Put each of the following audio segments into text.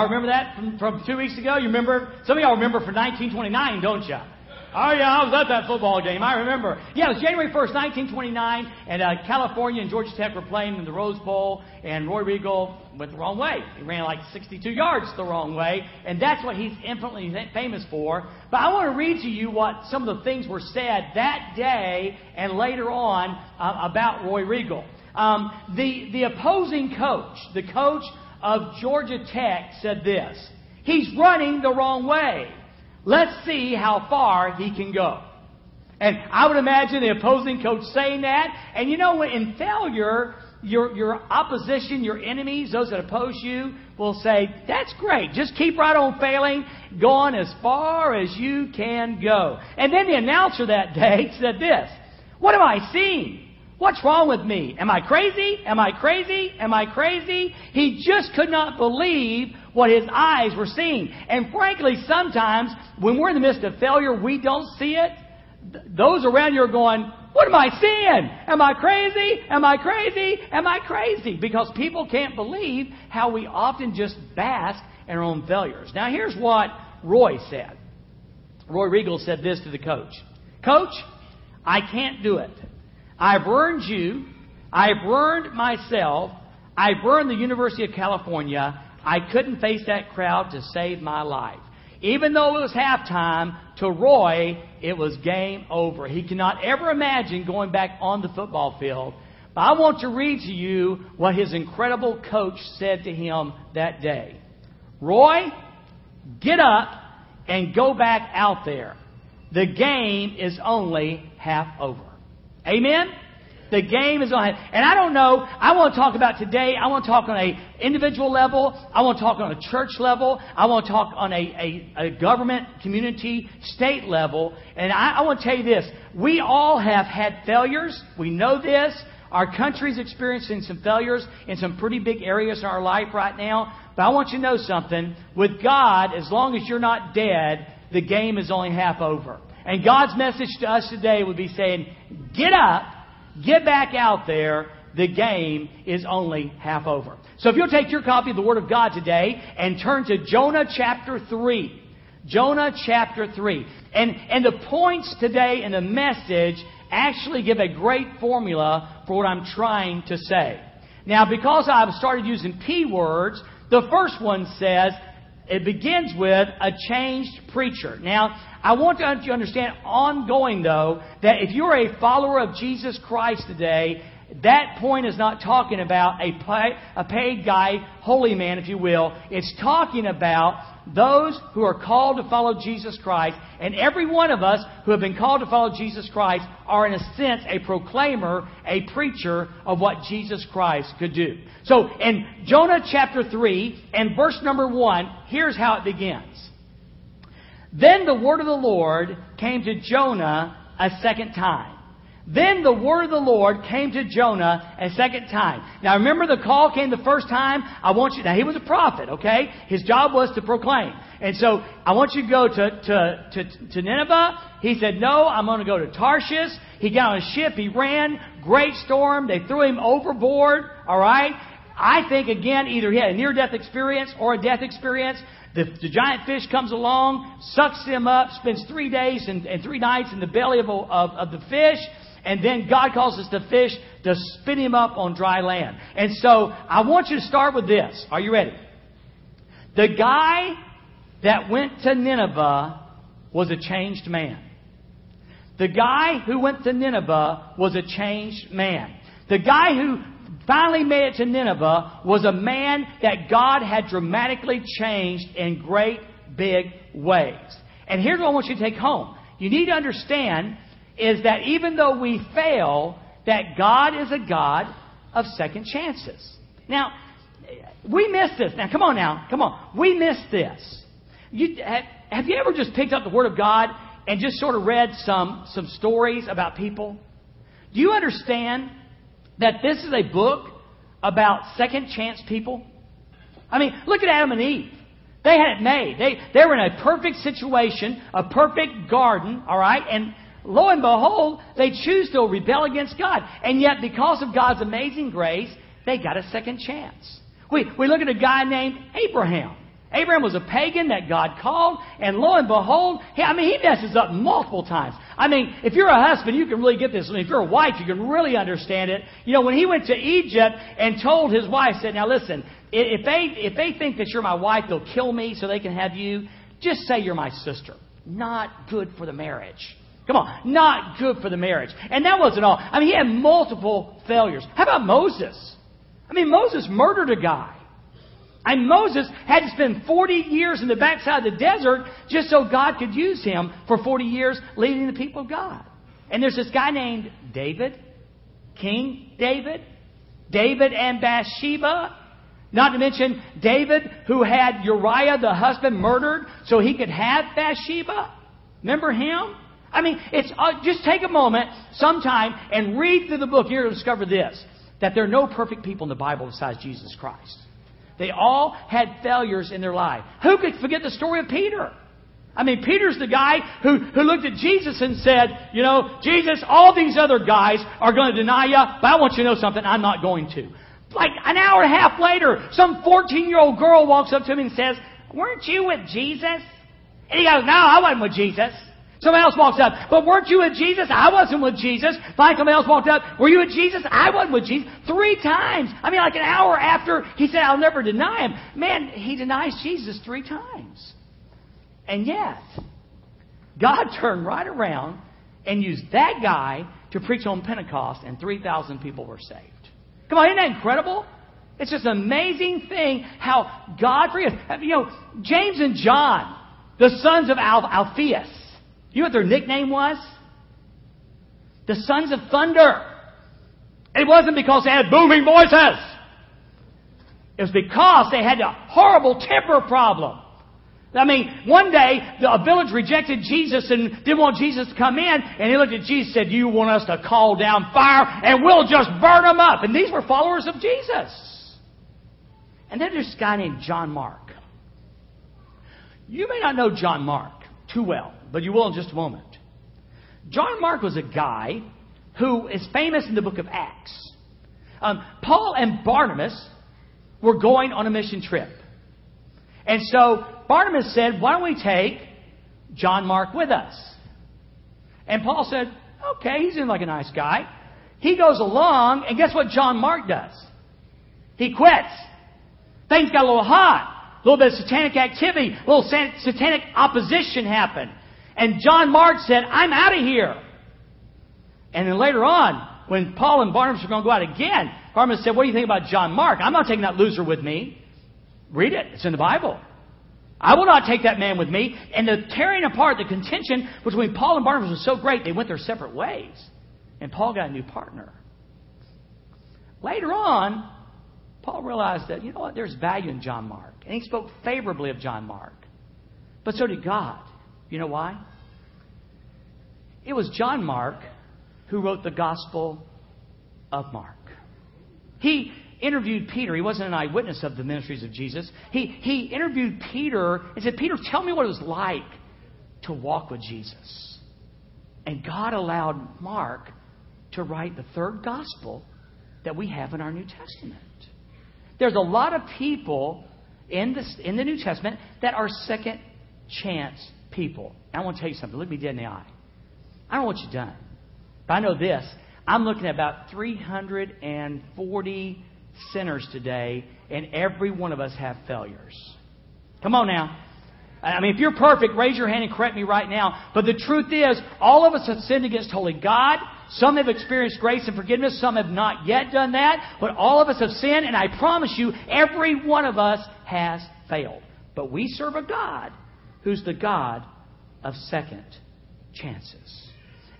Y'all remember that from, from two weeks ago? You remember? Some of y'all remember from 1929, don't you? Oh yeah, I was at that football game. I remember. Yeah, it was January 1st, 1929, and uh, California and Georgia Tech were playing in the Rose Bowl, and Roy Riegels went the wrong way. He ran like 62 yards the wrong way, and that's what he's infinitely famous for. But I want to read to you what some of the things were said that day and later on uh, about Roy Riegels. Um, the the opposing coach, the coach of Georgia Tech, said this: He's running the wrong way. Let's see how far he can go. And I would imagine the opposing coach saying that. And you know, in failure, your, your opposition, your enemies, those that oppose you, will say, That's great. Just keep right on failing, going as far as you can go. And then the announcer that day said this What am I seeing? What's wrong with me? Am I crazy? Am I crazy? Am I crazy? He just could not believe what his eyes were seeing. And frankly, sometimes when we're in the midst of failure, we don't see it. Those around you are going, What am I seeing? Am I crazy? Am I crazy? Am I crazy? Because people can't believe how we often just bask in our own failures. Now, here's what Roy said. Roy Riegels said this to the coach Coach, I can't do it. I've earned you. I've earned myself. I've earned the University of California. I couldn't face that crowd to save my life. Even though it was halftime, to Roy, it was game over. He cannot ever imagine going back on the football field. But I want to read to you what his incredible coach said to him that day. Roy, get up and go back out there. The game is only half over. Amen? The game is on. And I don't know, I want to talk about today, I want to talk on a individual level, I want to talk on a church level, I want to talk on a, a, a government, community, state level. And I, I want to tell you this. We all have had failures. We know this. Our country's experiencing some failures in some pretty big areas in our life right now. But I want you to know something. With God, as long as you're not dead, the game is only half over. And God's message to us today would be saying, get up, get back out there. The game is only half over. So if you'll take your copy of the Word of God today and turn to Jonah chapter 3. Jonah chapter 3. And, and the points today in the message actually give a great formula for what I'm trying to say. Now, because I've started using P words, the first one says, it begins with a changed preacher. Now, I want you to understand ongoing, though, that if you're a follower of Jesus Christ today, that point is not talking about a, a paid guy, holy man, if you will. It's talking about those who are called to follow Jesus Christ, and every one of us who have been called to follow Jesus Christ are, in a sense, a proclaimer, a preacher of what Jesus Christ could do. So, in Jonah chapter 3 and verse number 1, here's how it begins. Then the word of the Lord came to Jonah a second time. Then the word of the Lord came to Jonah a second time. Now remember the call came the first time? I want you, now he was a prophet, okay? His job was to proclaim. And so I want you to go to, to, to, to Nineveh. He said, no, I'm going to go to Tarshish. He got on a ship. He ran. Great storm. They threw him overboard. All right. I think again, either he had a near death experience or a death experience. The, the, giant fish comes along, sucks him up, spends three days and, and three nights in the belly of, of, of the fish, and then God causes the fish to spit him up on dry land. And so I want you to start with this. Are you ready? The guy that went to Nineveh was a changed man. The guy who went to Nineveh was a changed man. The guy who finally made it to Nineveh was a man that God had dramatically changed in great big ways. And here's what I want you to take home. You need to understand is that even though we fail, that God is a God of second chances. Now, we miss this. Now, come on now. Come on. We miss this. You, have you ever just picked up the Word of God and just sort of read some, some stories about people? Do you understand that this is a book about second chance people? I mean, look at Adam and Eve. They had it made. They, they were in a perfect situation, a perfect garden, all right? And lo and behold, they choose to rebel against God. And yet, because of God's amazing grace, they got a second chance. We, we look at a guy named Abraham. Abraham was a pagan that God called, and lo and behold, he, I mean, he messes up multiple times. I mean, if you're a husband, you can really get this. I mean, if you're a wife, you can really understand it. You know, when he went to Egypt and told his wife, said, now listen, if they, if they think that you're my wife, they'll kill me so they can have you. Just say you're my sister. Not good for the marriage. Come on, not good for the marriage. And that wasn't all. I mean, he had multiple failures. How about Moses? I mean, Moses murdered a guy. And Moses had to spend 40 years in the backside of the desert just so God could use him for 40 years leading the people of God. And there's this guy named David, King David, David and Bathsheba. Not to mention David, who had Uriah the husband murdered so he could have Bathsheba. Remember him? I mean, it's uh, just take a moment, sometime, and read through the book. You're going to discover this: that there are no perfect people in the Bible besides Jesus Christ. They all had failures in their life. Who could forget the story of Peter? I mean, Peter's the guy who, who looked at Jesus and said, You know, Jesus, all these other guys are going to deny you, but I want you to know something, I'm not going to. Like an hour and a half later, some 14 year old girl walks up to him and says, Weren't you with Jesus? And he goes, No, I wasn't with Jesus. Somebody else walks up, but weren't you with Jesus? I wasn't with Jesus. Finally, somebody else walked up, were you with Jesus? I wasn't with Jesus. Three times. I mean, like an hour after he said, I'll never deny him. Man, he denies Jesus three times. And yet, God turned right around and used that guy to preach on Pentecost, and 3,000 people were saved. Come on, isn't that incredible? It's just an amazing thing how God forgives. You know, James and John, the sons of Alphaeus, you know what their nickname was? The Sons of Thunder. It wasn't because they had booming voices. It was because they had a horrible temper problem. I mean, one day a village rejected Jesus and didn't want Jesus to come in, and he looked at Jesus and said, "You want us to call down fire, and we'll just burn them up." And these were followers of Jesus. And then there's this guy named John Mark. You may not know John Mark too well but you will in just a moment. John Mark was a guy who is famous in the book of Acts. Um, Paul and Barnabas were going on a mission trip. And so Barnabas said, Why don't we take John Mark with us? And Paul said, Okay, he seems like a nice guy. He goes along, and guess what John Mark does? He quits. Things got a little hot. A little bit of satanic activity, a little satanic opposition happened. And John Mark said, I'm out of here. And then later on, when Paul and Barnabas were going to go out again, Barnabas said, What do you think about John Mark? I'm not taking that loser with me. Read it, it's in the Bible. I will not take that man with me. And the tearing apart, the contention between Paul and Barnabas was so great, they went their separate ways. And Paul got a new partner. Later on, Paul realized that, you know what, there's value in John Mark. And he spoke favorably of John Mark. But so did God. You know why? It was John Mark who wrote the Gospel of Mark. He interviewed Peter. He wasn't an eyewitness of the ministries of Jesus. He, he interviewed Peter and said, Peter, tell me what it was like to walk with Jesus. And God allowed Mark to write the third gospel that we have in our New Testament. There's a lot of people in, this, in the New Testament that are second chance people. I want to tell you something. Look me dead in the eye. I don't know what you've done. But I know this. I'm looking at about 340 sinners today, and every one of us have failures. Come on now. I mean, if you're perfect, raise your hand and correct me right now. But the truth is, all of us have sinned against holy God. Some have experienced grace and forgiveness. Some have not yet done that. But all of us have sinned, and I promise you, every one of us has failed. But we serve a God who's the God of second chances.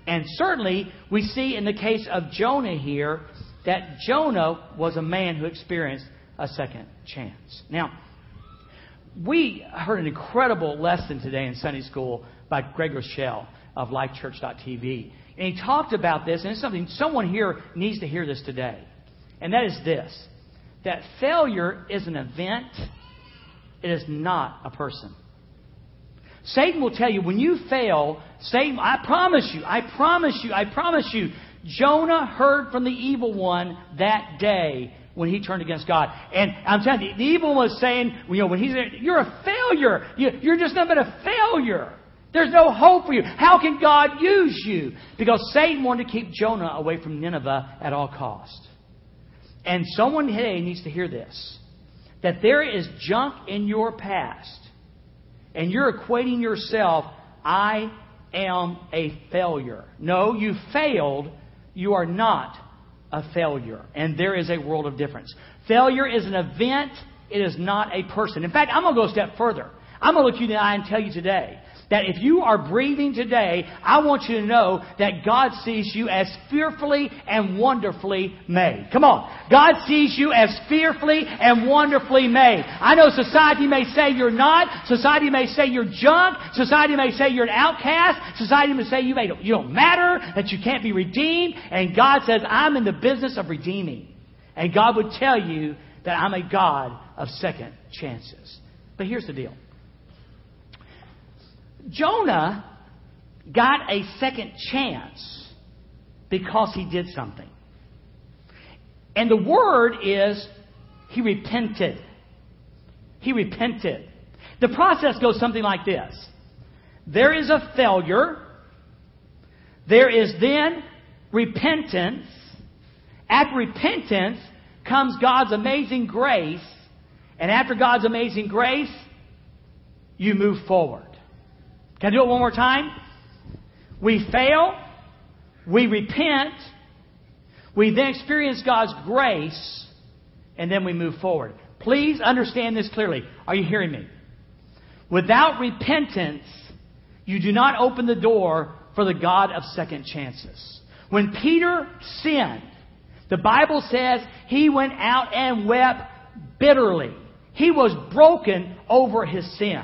And certainly, we see in the case of Jonah here that Jonah was a man who experienced a second chance. Now, we heard an incredible lesson today in Sunday school by Greg Rochelle of LifeChurch.tv. And he talked about this, and it's something someone here needs to hear this today. And that is this that failure is an event, it is not a person. Satan will tell you when you fail, Satan, I promise you, I promise you, I promise you, Jonah heard from the evil one that day when he turned against God. And I'm telling you, the evil one was saying, you know, when he's there, you're a failure. You, are just nothing but a failure. There's no hope for you. How can God use you? Because Satan wanted to keep Jonah away from Nineveh at all cost. And someone today needs to hear this. That there is junk in your past. And you're equating yourself, I am a failure. No, you failed. You are not a failure. And there is a world of difference. Failure is an event, it is not a person. In fact, I'm going to go a step further. I'm going to look you in the eye and tell you today that if you are breathing today, I want you to know that God sees you as fearfully and wonderfully made. Come on. God sees you as fearfully and wonderfully made. I know society may say you're not. Society may say you're junk. Society may say you're an outcast. Society may say you, you don't matter, that you can't be redeemed. And God says, I'm in the business of redeeming. And God would tell you that I'm a God of second chances. But here's the deal. Jonah got a second chance because he did something. And the word is he repented. He repented. The process goes something like this there is a failure, there is then repentance. After repentance comes God's amazing grace, and after God's amazing grace, you move forward. Can I do it one more time? We fail, we repent, we then experience God's grace, and then we move forward. Please understand this clearly. Are you hearing me? Without repentance, you do not open the door for the God of second chances. When Peter sinned, the Bible says he went out and wept bitterly. He was broken over his sin.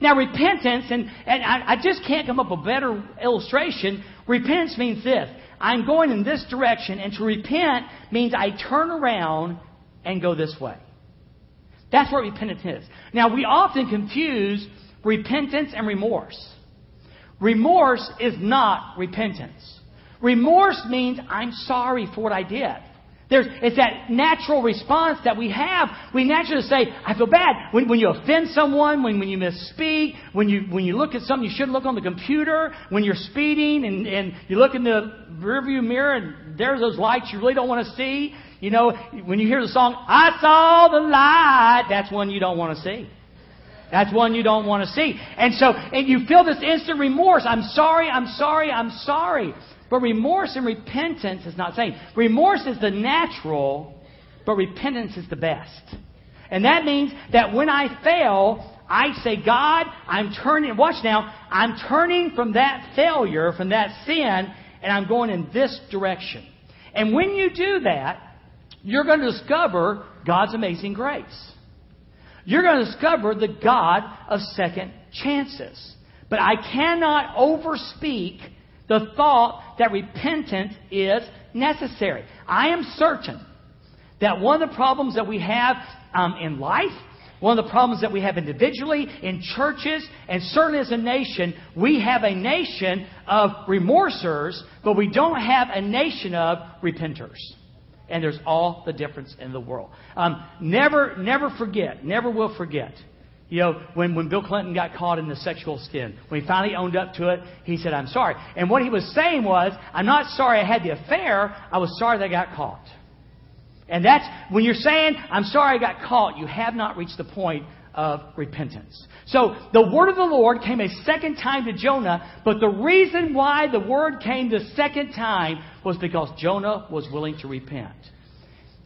Now, repentance, and, and I, I just can't come up with a better illustration. Repentance means this I'm going in this direction, and to repent means I turn around and go this way. That's what repentance is. Now, we often confuse repentance and remorse. Remorse is not repentance. Remorse means I'm sorry for what I did. There's, it's that natural response that we have. We naturally say, I feel bad. When, when you offend someone, when, when you misspeak, when you, when you look at something you shouldn't look on the computer, when you're speeding and, and you look in the rearview mirror and there's those lights you really don't want to see. You know, when you hear the song, I saw the light, that's one you don't want to see. That's one you don't want to see. And so, and you feel this instant remorse. I'm sorry, I'm sorry, I'm sorry. But remorse and repentance is not saying. Remorse is the natural, but repentance is the best. And that means that when I fail, I say, God, I'm turning, watch now, I'm turning from that failure, from that sin, and I'm going in this direction. And when you do that, you're going to discover God's amazing grace. You're going to discover the God of second chances. But I cannot overspeak the thought that repentance is necessary. I am certain that one of the problems that we have um, in life, one of the problems that we have individually, in churches, and certainly as a nation, we have a nation of remorsers, but we don't have a nation of repenters. And there's all the difference in the world. Um, never, never forget, never will forget you know, when, when Bill Clinton got caught in the sexual sin, when he finally owned up to it, he said, I'm sorry. And what he was saying was, I'm not sorry I had the affair, I was sorry that I got caught. And that's, when you're saying, I'm sorry I got caught, you have not reached the point of repentance. So the word of the Lord came a second time to Jonah, but the reason why the word came the second time was because Jonah was willing to repent.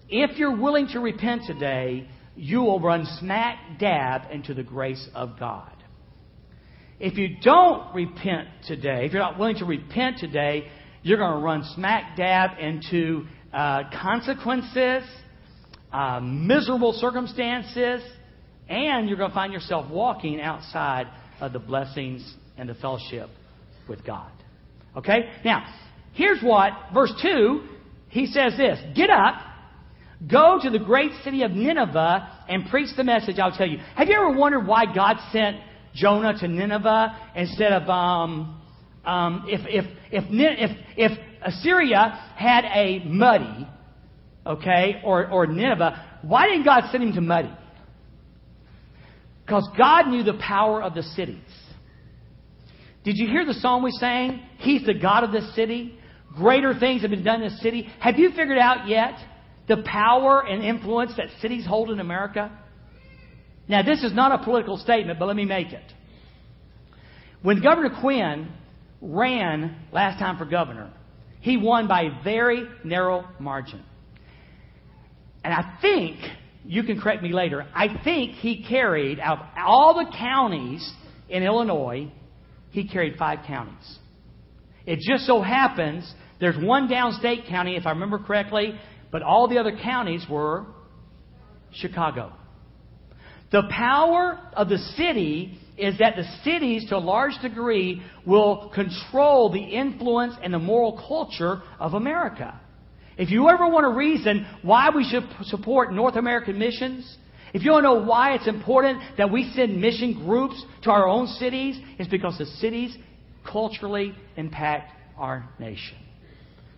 If you're willing to repent today, you will run smack dab into the grace of God. If you don't repent today, if you're not willing to repent today, you're going to run smack dab into uh, consequences, uh, miserable circumstances, and you're going to find yourself walking outside of the blessings and the fellowship with God. Okay? Now, here's what, verse 2, he says this Get up Go to the great city of Nineveh and preach the message I'll tell you. Have you ever wondered why God sent Jonah to Nineveh instead of um, um, if, if, if, if, if Assyria had a muddy okay, or, or Nineveh, why didn't God send him to Muddy? Because God knew the power of the cities. Did you hear the song we sang? He's the God of this city. Greater things have been done in this city. Have you figured out yet the power and influence that cities hold in America? Now, this is not a political statement, but let me make it. When Governor Quinn ran last time for governor, he won by a very narrow margin. And I think, you can correct me later, I think he carried, out of all the counties in Illinois, he carried five counties. It just so happens there's one downstate county, if I remember correctly, but all the other counties were Chicago. The power of the city is that the cities, to a large degree, will control the influence and the moral culture of America. If you ever want a reason why we should support North American missions, if you want to know why it's important that we send mission groups to our own cities, it's because the cities culturally impact our nation.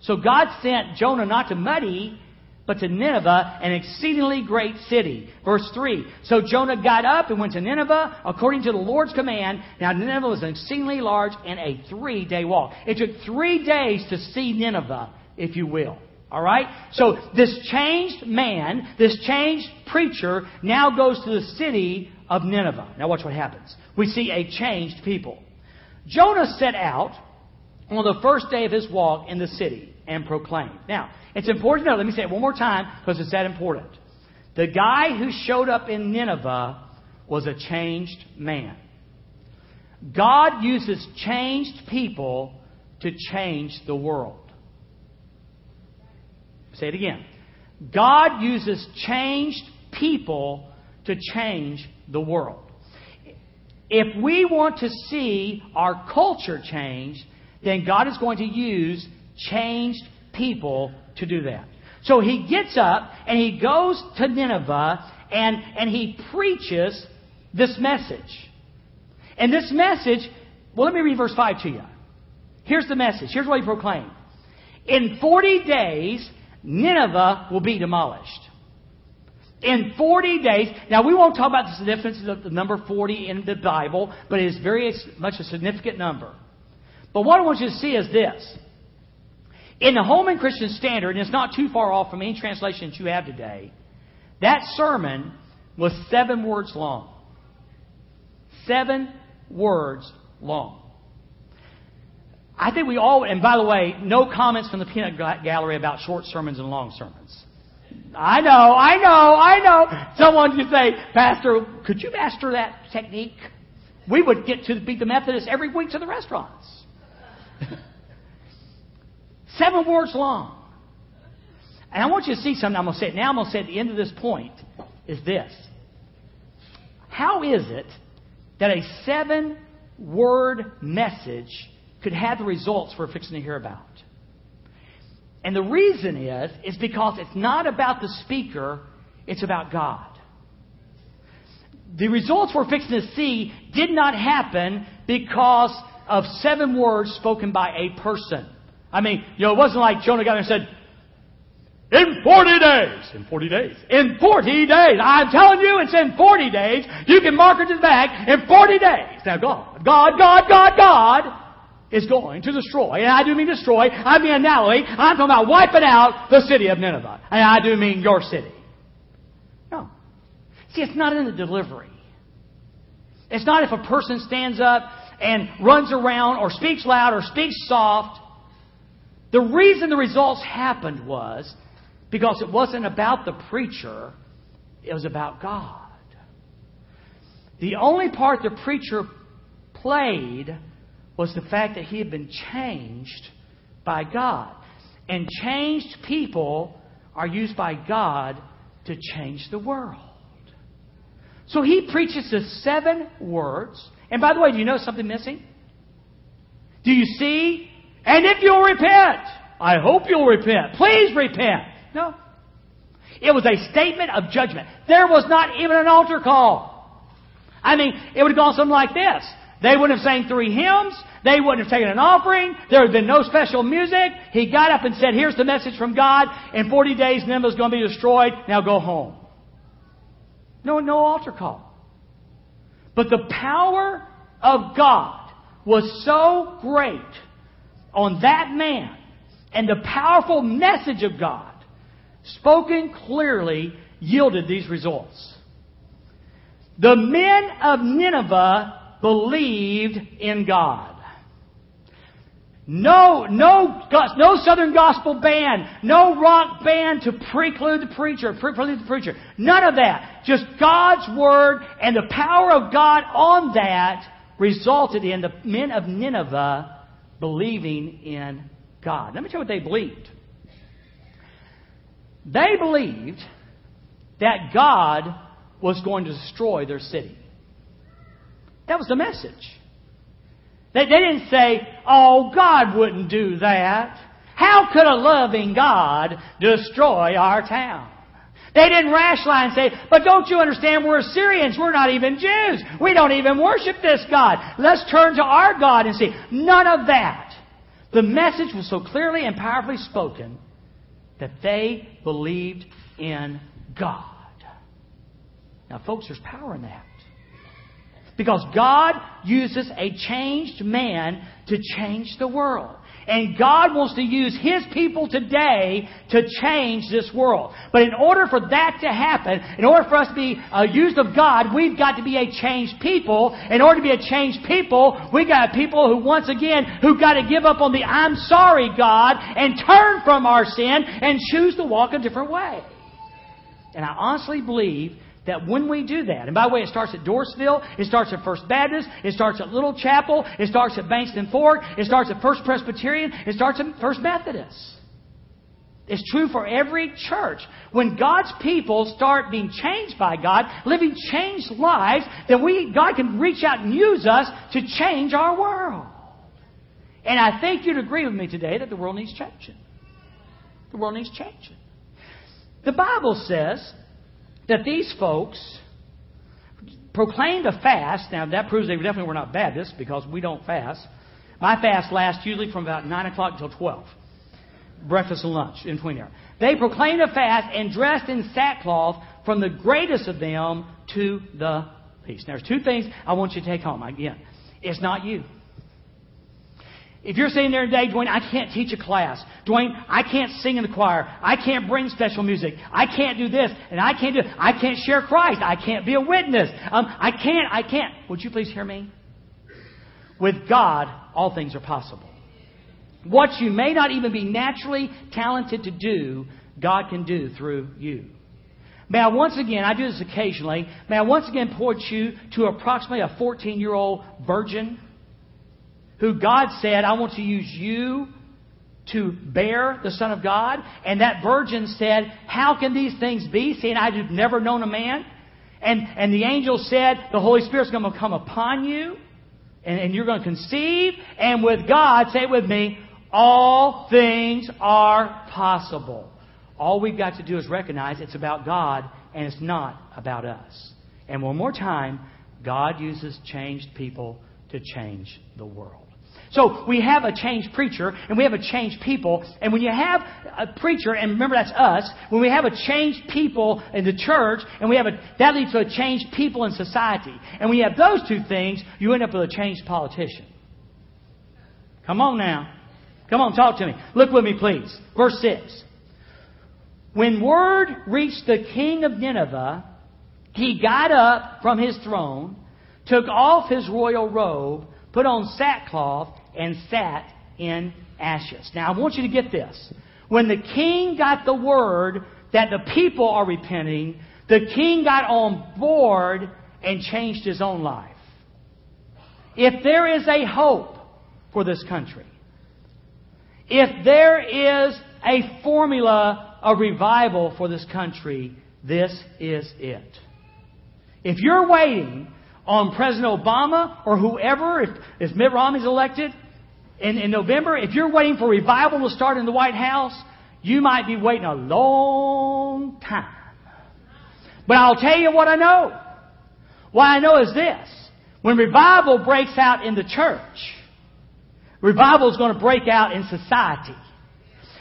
So God sent Jonah not to Muddy, but to Nineveh, an exceedingly great city. Verse 3. So Jonah got up and went to Nineveh according to the Lord's command. Now Nineveh was exceedingly large and a three day walk. It took three days to see Nineveh, if you will. Alright? So this changed man, this changed preacher, now goes to the city of Nineveh. Now watch what happens. We see a changed people. Jonah set out on the first day of his walk in the city and proclaimed. Now, it's important to know, let me say it one more time because it's that important. The guy who showed up in Nineveh was a changed man. God uses changed people to change the world. Say it again. God uses changed people to change the world. If we want to see our culture change, then God is going to use changed people to do that. So he gets up and he goes to Nineveh and, and he preaches this message. And this message, well, let me read verse 5 to you. Here's the message. Here's what he proclaimed. In 40 days, Nineveh will be demolished. In 40 days, now we won't talk about the significance of the number 40 in the Bible, but it is very much a significant number. But what I want you to see is this. In the Holman Christian Standard, and it's not too far off from any translation that you have today, that sermon was seven words long. Seven words long. I think we all, and by the way, no comments from the peanut gallery about short sermons and long sermons. I know, I know, I know. Someone could say, Pastor, could you master that technique? We would get to beat the Methodists every week to the restaurants. Seven words long. And I want you to see something I'm going to say. Now I'm going to say at the end of this point is this. How is it that a seven word message could have the results we're fixing to hear about? And the reason is, is because it's not about the speaker, it's about God. The results we're fixing to see did not happen because of seven words spoken by a person. I mean, you know, it wasn't like Jonah got there and said, in 40 days. In 40 days. In 40 days. I'm telling you, it's in 40 days. You can mark it to the back. In 40 days. Now, God, God, God, God, God is going to destroy. And I do mean destroy. I mean annihilate. I'm talking about wiping out the city of Nineveh. And I do mean your city. No. See, it's not in the delivery. It's not if a person stands up and runs around or speaks loud or speaks soft. The reason the results happened was because it wasn't about the preacher, it was about God. The only part the preacher played was the fact that he had been changed by God. And changed people are used by God to change the world. So he preaches the seven words. And by the way, do you know something missing? Do you see and if you'll repent, I hope you'll repent. Please repent. No. It was a statement of judgment. There was not even an altar call. I mean, it would have gone something like this. They wouldn't have sang three hymns. They wouldn't have taken an offering. There would have been no special music. He got up and said, here's the message from God. In 40 days, Nineveh's going to be destroyed. Now go home. No, no altar call. But the power of God was so great on that man and the powerful message of God spoken clearly yielded these results. The men of Nineveh believed in God. No, no, no Southern gospel band, no rock band to preclude the preacher, preclude the preacher. None of that. Just God's word and the power of God on that resulted in the men of Nineveh believing in God. Let me tell you what they believed. They believed that God was going to destroy their city. That was the message. They, they didn't say, oh, God wouldn't do that. How could a loving God destroy our town? They didn't rationalize and say, but don't you understand we're Assyrians. We're not even Jews. We don't even worship this God. Let's turn to our God and see. None of that. The message was so clearly and powerfully spoken that they believed in God. Now, folks, there's power in that. Because God uses a changed man to change the world. And God wants to use His people today to change this world. But in order for that to happen, in order for us to be uh, used of God, we've got to be a changed people. In order to be a changed people, we've got people who, once again, who've got to give up on the I'm sorry God and turn from our sin and choose to walk a different way. And I honestly believe that when we do that, and by the way, it starts at Dorsville, it starts at First Baptist, it starts at Little Chapel, it starts at Bankston Fork, it starts at First Presbyterian, it starts at First Methodist. It's true for every church. When God's people start being changed by God, living changed lives, then we, God can reach out and use us to change our world. And I think you'd agree with me today that the world needs changing. The world needs changing. The Bible says that these folks proclaimed a fast. Now, that proves they definitely were not Baptists because we don't fast. My fast lasts usually from about 9 o'clock until 12. Breakfast and lunch in between there. They proclaimed a fast and dressed in sackcloth from the greatest of them to the least. Now, there's two things I want you to take home. Again, it's not you. If you're sitting there today, Dwayne, I can't teach a class. Dwayne, I can't sing in the choir. I can't bring special music. I can't do this. And I can't do, I can't share Christ. I can't be a witness. Um, I can't, I can't. Would you please hear me? With God, all things are possible. What you may not even be naturally talented to do, God can do through you. May I once again, I do this occasionally, may I once again point you to approximately a 14 year old virgin who God said, I want to use you to bear the Son of God. And that virgin said, How can these things be, seeing I have never known a man? And, and the angel said, The Holy Spirit's going to come upon you, and, and you're going to conceive. And with God, say it with me, all things are possible. All we've got to do is recognize it's about God and it's not about us. And one more time, God uses changed people to change the world. So we have a changed preacher and we have a changed people. And when you have a preacher, and remember that's us, when we have a changed people in the church, and we have a, that leads to a changed people in society. And when you have those two things, you end up with a changed politician. Come on now. Come on, talk to me. Look with me, please. Verse 6. When word reached the king of Nineveh, he got up from his throne, took off his royal robe, put on sackcloth, and sat in ashes. Now, I want you to get this. When the king got the word that the people are repenting, the king got on board and changed his own life. If there is a hope for this country, if there is a formula of revival for this country, this is it. If you're waiting on President Obama or whoever, if, if Mitt Romney's elected in, in November, if you're waiting for revival to start in the White House, you might be waiting a long time. But I'll tell you what I know. What I know is this. When revival breaks out in the church, revival is going to break out in society.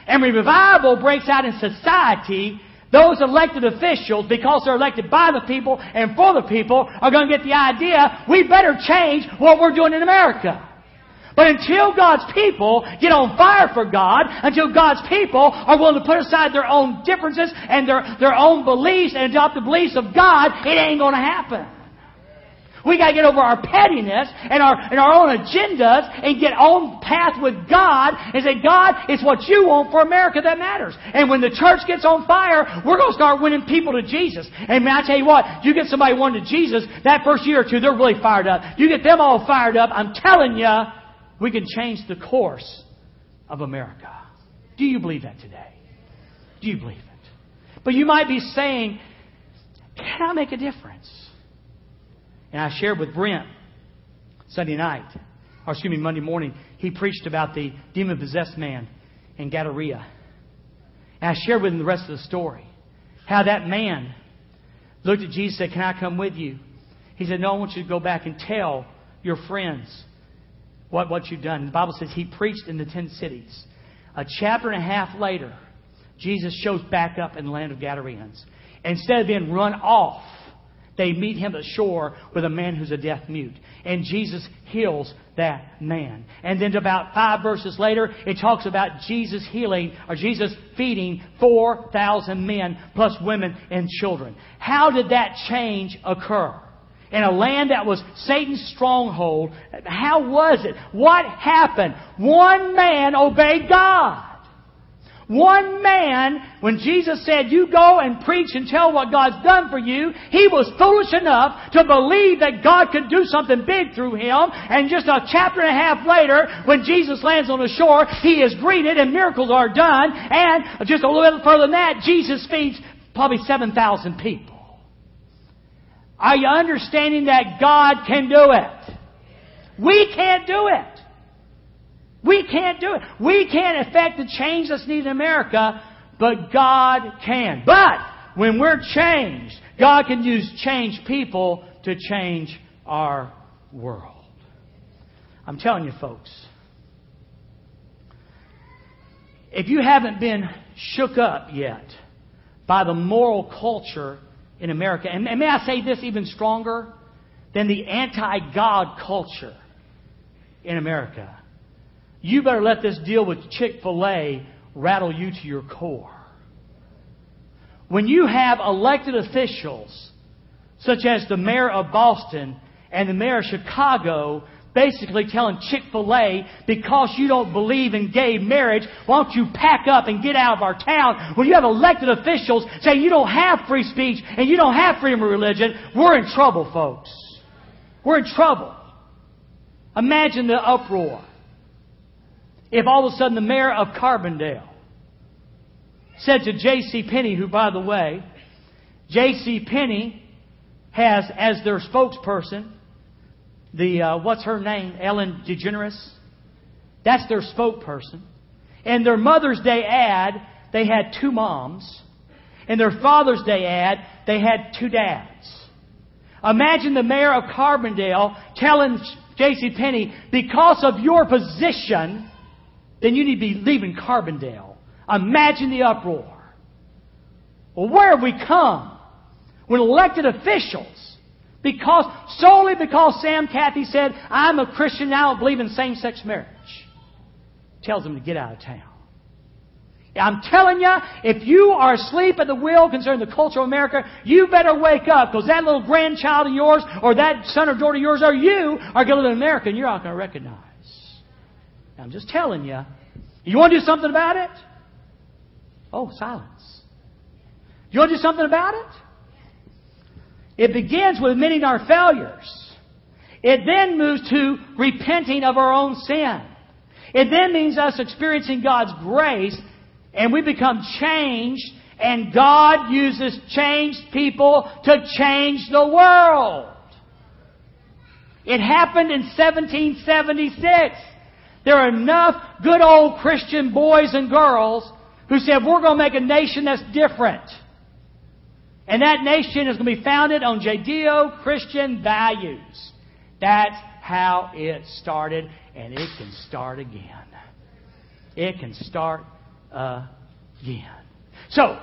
And when revival breaks out in society, those elected officials, because they're elected by the people and for the people, are going to get the idea we better change what we're doing in America. But until God's people get on fire for God, until God's people are willing to put aside their own differences and their, their own beliefs and adopt the beliefs of God, it ain't going to happen. We got to get over our pettiness and our, and our own agendas and get on path with God and say, God, it's what you want for America that matters. And when the church gets on fire, we're going to start winning people to Jesus. And man, I tell you what, you get somebody one to Jesus, that first year or two, they're really fired up. You get them all fired up, I'm telling you, we can change the course of America. Do you believe that today? Do you believe it? But you might be saying, can I make a difference? And I shared with Brent Sunday night, or excuse me, Monday morning, he preached about the demon possessed man in Gadara. And I shared with him the rest of the story. How that man looked at Jesus and said, Can I come with you? He said, No, I want you to go back and tell your friends what, what you've done. The Bible says he preached in the ten cities. A chapter and a half later, Jesus shows back up in the land of Gadarenes. Instead of being run off they meet him at the shore with a man who's a deaf mute. And Jesus heals that man. And then about five verses later, it talks about Jesus healing, or Jesus feeding 4,000 men, plus women and children. How did that change occur? In a land that was Satan's stronghold, how was it? What happened? One man obeyed God. One man, when Jesus said, You go and preach and tell what God's done for you, he was foolish enough to believe that God could do something big through him. And just a chapter and a half later, when Jesus lands on the shore, he is greeted and miracles are done. And just a little further than that, Jesus feeds probably 7,000 people. Are you understanding that God can do it? We can't do it. We can't do it. We can't affect the change that's needed in America, but God can. But when we're changed, God can use changed people to change our world. I'm telling you, folks, if you haven't been shook up yet by the moral culture in America, and may I say this even stronger than the anti God culture in America, you better let this deal with Chick fil A rattle you to your core. When you have elected officials, such as the mayor of Boston and the mayor of Chicago, basically telling Chick fil A, because you don't believe in gay marriage, why don't you pack up and get out of our town? When you have elected officials saying you don't have free speech and you don't have freedom of religion, we're in trouble, folks. We're in trouble. Imagine the uproar if all of a sudden the mayor of Carbondale said to J.C. Penney, who, by the way, J.C. Penney has as their spokesperson the uh, what's her name, Ellen DeGeneres. That's their spokesperson. And their Mother's Day ad, they had two moms. And their Father's Day ad, they had two dads. Imagine the mayor of Carbondale telling J.C. Penney, because of your position, then you need to be leaving Carbondale. Imagine the uproar. Well, where have we come when elected officials, because solely because Sam Cathy said, I'm a Christian now, I believe in same sex marriage, tells them to get out of town. I'm telling you, if you are asleep at the wheel concerning the culture of America, you better wake up because that little grandchild of yours or that son or daughter of yours or you are going to live in America and you're not going to recognize. I'm just telling you. You want to do something about it? Oh, silence. You want to do something about it? It begins with admitting our failures. It then moves to repenting of our own sin. It then means us experiencing God's grace and we become changed and God uses changed people to change the world. It happened in 1776. There are enough good old Christian boys and girls who said, we're going to make a nation that's different. And that nation is going to be founded on Judeo Christian values. That's how it started, and it can start again. It can start again. So,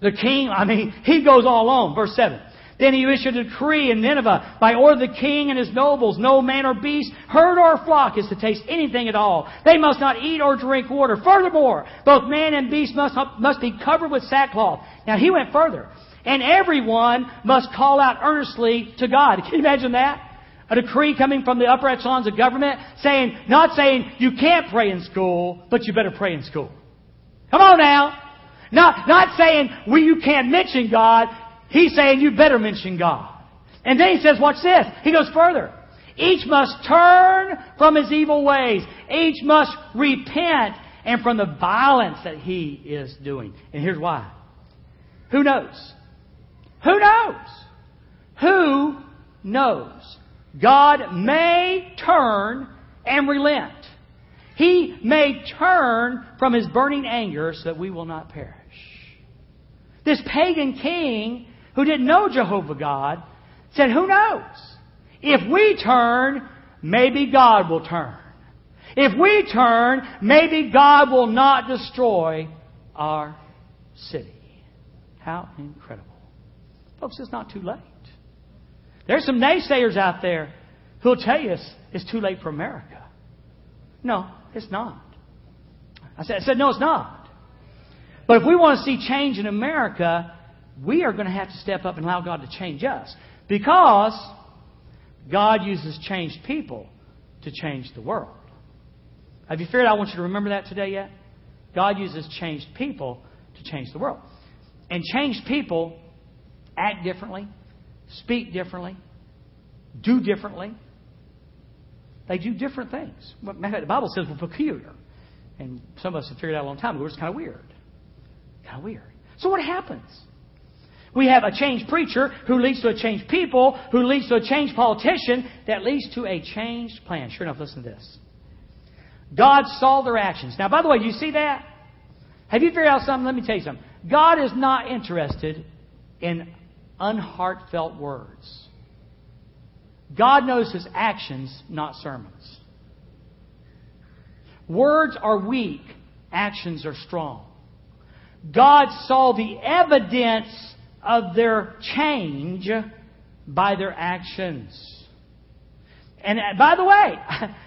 the king, I mean, he goes all alone. Verse 7. Then he issued a decree in Nineveh by order of the king and his nobles. No man or beast, herd or flock is to taste anything at all. They must not eat or drink water. Furthermore, both man and beast must, must be covered with sackcloth. Now he went further. And everyone must call out earnestly to God. Can you imagine that? A decree coming from the upper echelons of government saying, not saying you can't pray in school, but you better pray in school. Come on now. Not, not saying well, you can't mention God. He's saying you better mention God. And then he says, watch this. He goes further. Each must turn from his evil ways. Each must repent and from the violence that he is doing. And here's why. Who knows? Who knows? Who knows? God may turn and relent. He may turn from his burning anger so that we will not perish. This pagan king who didn't know Jehovah God, said, Who knows? If we turn, maybe God will turn. If we turn, maybe God will not destroy our city. How incredible. Folks, it's not too late. There's some naysayers out there who'll tell you it's, it's too late for America. No, it's not. I said, I said, no, it's not. But if we want to see change in America, we are going to have to step up and allow God to change us. Because God uses changed people to change the world. Have you figured I want you to remember that today yet? God uses changed people to change the world. And changed people act differently, speak differently, do differently. They do different things. The Bible says we're peculiar. And some of us have figured out a long time ago, it's kind of weird. Kind of weird. So what happens? We have a changed preacher who leads to a changed people, who leads to a changed politician, that leads to a changed plan. Sure enough, listen to this. God saw their actions. Now, by the way, you see that? Have you figured out something? Let me tell you something. God is not interested in unheartfelt words. God knows his actions, not sermons. Words are weak, actions are strong. God saw the evidence of their change by their actions. And uh, by the way,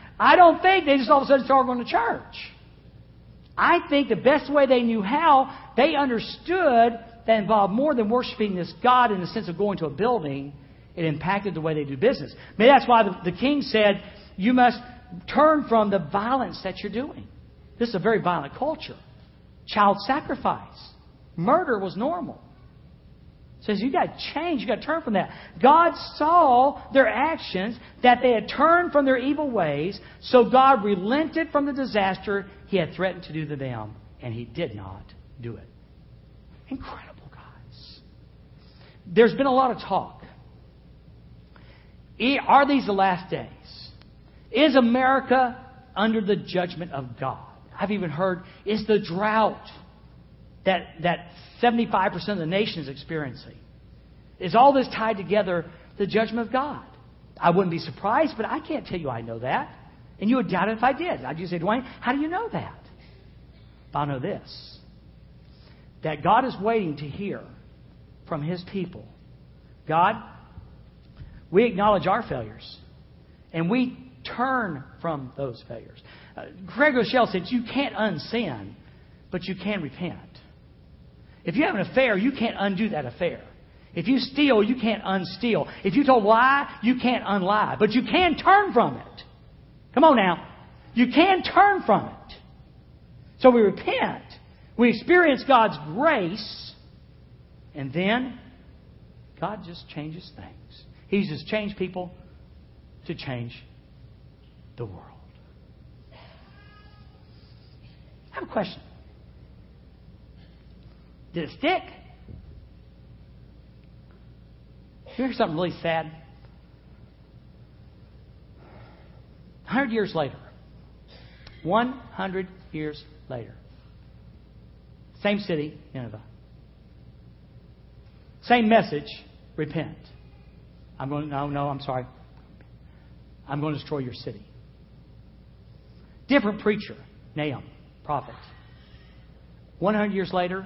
I don't think they just all of a sudden started going to church. I think the best way they knew how, they understood that involved more than worshiping this God in the sense of going to a building. It impacted the way they do business. Maybe that's why the, the king said, You must turn from the violence that you're doing. This is a very violent culture. Child sacrifice, murder was normal says you got to change, you got to turn from that. God saw their actions that they had turned from their evil ways, so God relented from the disaster he had threatened to do to them, and he did not do it. Incredible. There's been a lot of talk. Are these the last days? Is America under the judgment of God? I've even heard, is the drought that, that 75% of the nation is experiencing. Is all this tied together the judgment of God? I wouldn't be surprised, but I can't tell you I know that. And you would doubt it if I did. I'd just say, Dwayne, how do you know that? But I know this that God is waiting to hear from His people. God, we acknowledge our failures, and we turn from those failures. Uh, Craig Groeschel said, You can't unsin, but you can repent. If you have an affair, you can't undo that affair. If you steal, you can't unsteal. If you told lie, you can't unlie. But you can turn from it. Come on now. You can turn from it. So we repent. We experience God's grace. And then God just changes things. He just changed people to change the world. I have a question. Did it stick? Here's something really sad. 100 years later, 100 years later, same city, Nineveh. Same message, repent. I'm going, no, no, I'm sorry. I'm going to destroy your city. Different preacher, Nahum, prophet. 100 years later,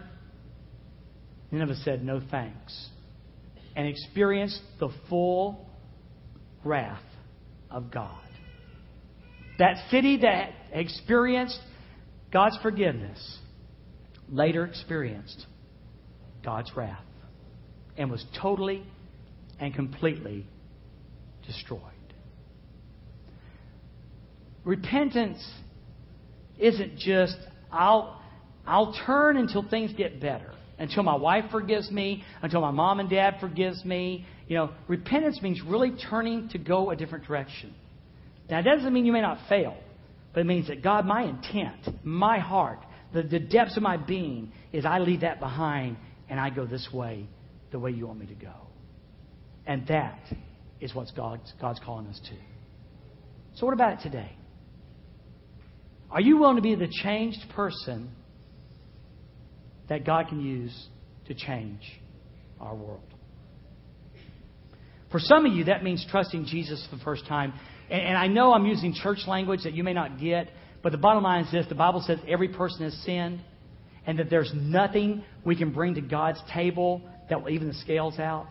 Nineveh said no thanks and experienced the full wrath of God. That city that experienced God's forgiveness later experienced God's wrath and was totally and completely destroyed. Repentance isn't just, I'll, I'll turn until things get better, until my wife forgives me, until my mom and dad forgives me. You know, repentance means really turning to go a different direction. Now, it doesn't mean you may not fail, but it means that God, my intent, my heart, the, the depths of my being is I leave that behind and I go this way, the way you want me to go. And that is what God's, God's calling us to. So, what about it today? Are you willing to be the changed person that God can use to change our world? For some of you, that means trusting Jesus for the first time. And, and I know I'm using church language that you may not get, but the bottom line is this the Bible says every person has sinned, and that there's nothing we can bring to God's table that will even the scales out.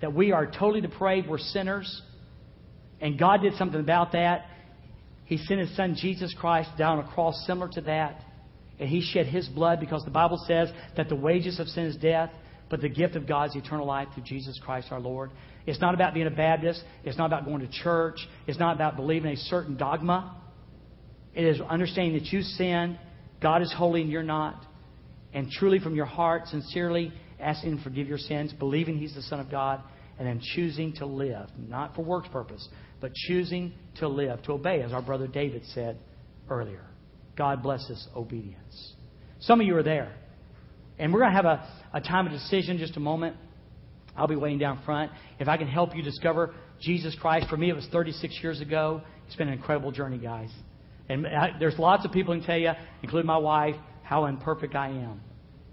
That we are totally depraved, we're sinners, and God did something about that. He sent His Son Jesus Christ down a cross similar to that. And He shed His blood because the Bible says that the wages of sin is death, but the gift of God is eternal life through Jesus Christ our Lord. It's not about being a Baptist. It's not about going to church. It's not about believing a certain dogma. It is understanding that you sinned, God is holy and you're not, and truly from your heart, sincerely asking Him to forgive your sins, believing He's the Son of God, and then choosing to live, not for works purpose, but choosing to live, to obey, as our brother David said earlier. God blesses obedience. Some of you are there. And we're going to have a, a time of decision just a moment. I'll be waiting down front. If I can help you discover Jesus Christ, for me it was 36 years ago. It's been an incredible journey, guys. And I, there's lots of people who can tell you, including my wife, how imperfect I am.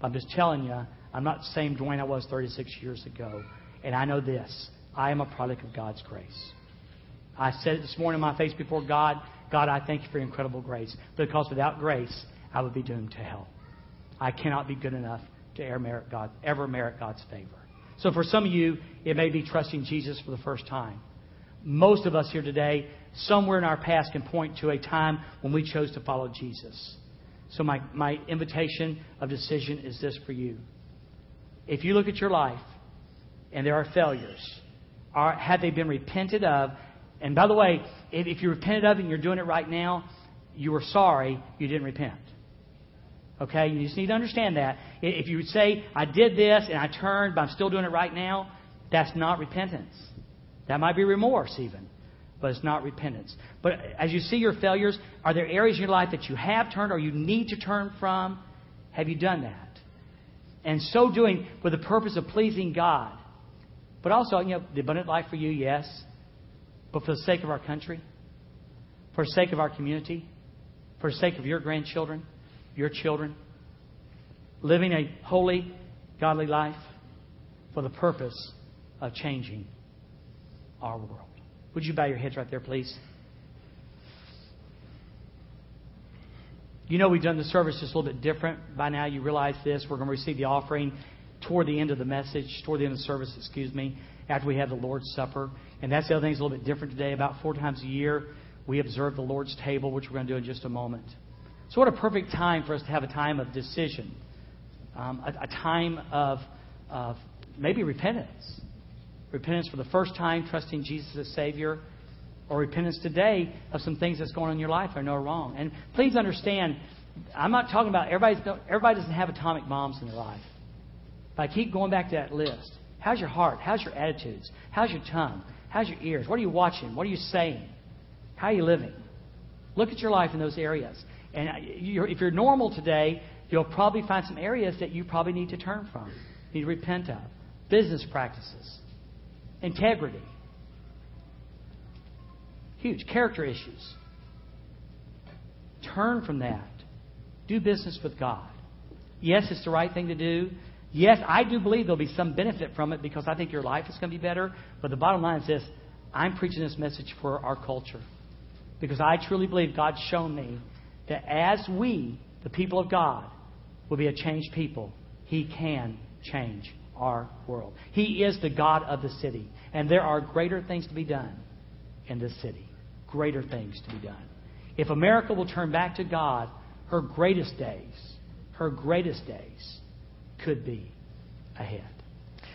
I'm just telling you, I'm not the same Dwayne I was 36 years ago. And I know this I am a product of God's grace. I said it this morning in my face before God God, I thank you for your incredible grace. Because without grace, I would be doomed to hell. I cannot be good enough to ever merit, God, ever merit God's favor. So for some of you, it may be trusting Jesus for the first time. Most of us here today, somewhere in our past, can point to a time when we chose to follow Jesus. So my, my invitation of decision is this for you. If you look at your life and there are failures, are, have they been repented of? And by the way, if, if you repented of it and you're doing it right now, you were sorry you didn't repent. Okay? You just need to understand that. If you would say, I did this and I turned, but I'm still doing it right now, that's not repentance. That might be remorse, even. But it's not repentance. But as you see your failures, are there areas in your life that you have turned or you need to turn from? Have you done that? And so doing for the purpose of pleasing God. But also, you know, the abundant life for you, yes. But for the sake of our country, for the sake of our community, for the sake of your grandchildren, your children, living a holy, godly life for the purpose of changing our world. Would you bow your heads right there, please? You know, we've done the service just a little bit different. By now, you realize this. We're going to receive the offering toward the end of the message, toward the end of the service, excuse me, after we have the Lord's Supper. And that's the other thing that's a little bit different today. About four times a year, we observe the Lord's table, which we're going to do in just a moment. So, what a perfect time for us to have a time of decision, um, a, a, time of, of maybe repentance. Repentance for the first time, trusting Jesus as Savior, or repentance today of some things that's going on in your life know are wrong. And please understand, I'm not talking about everybody. Everybody doesn't have atomic bombs in their life. But I keep going back to that list. How's your heart? How's your attitudes? How's your tongue? How's your ears? What are you watching? What are you saying? How are you living? Look at your life in those areas. And if you're normal today, you'll probably find some areas that you probably need to turn from, need to repent of. Business practices, integrity, huge character issues. Turn from that. Do business with God. Yes, it's the right thing to do. Yes, I do believe there'll be some benefit from it because I think your life is going to be better. But the bottom line is this I'm preaching this message for our culture because I truly believe God's shown me that as we, the people of God, will be a changed people, He can change our world. He is the God of the city, and there are greater things to be done in this city. Greater things to be done. If America will turn back to God, her greatest days, her greatest days could be ahead.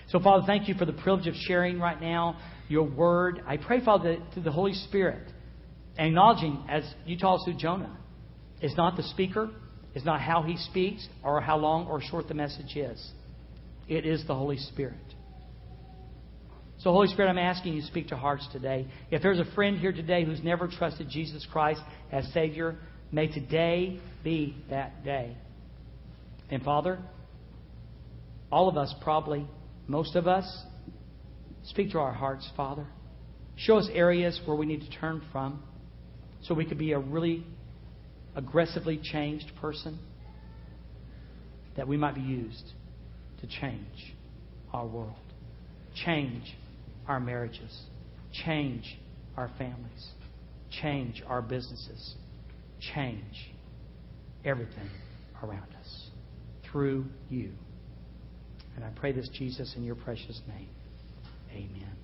So, Father, thank you for the privilege of sharing right now your word. I pray, Father, that through the Holy Spirit, acknowledging, as you taught us through Jonah, it's not the speaker, it's not how he speaks, or how long or short the message is. It is the Holy Spirit. So, Holy Spirit, I'm asking you to speak to hearts today. If there's a friend here today who's never trusted Jesus Christ as Savior, may today be that day. And, Father, all of us probably, most of us, speak to our hearts, Father. Show us areas where we need to turn from so we could be a really aggressively changed person, that we might be used to change our world, change our marriages, change our families, change our businesses, change everything around us through you. And I pray this, Jesus, in your precious name. Amen.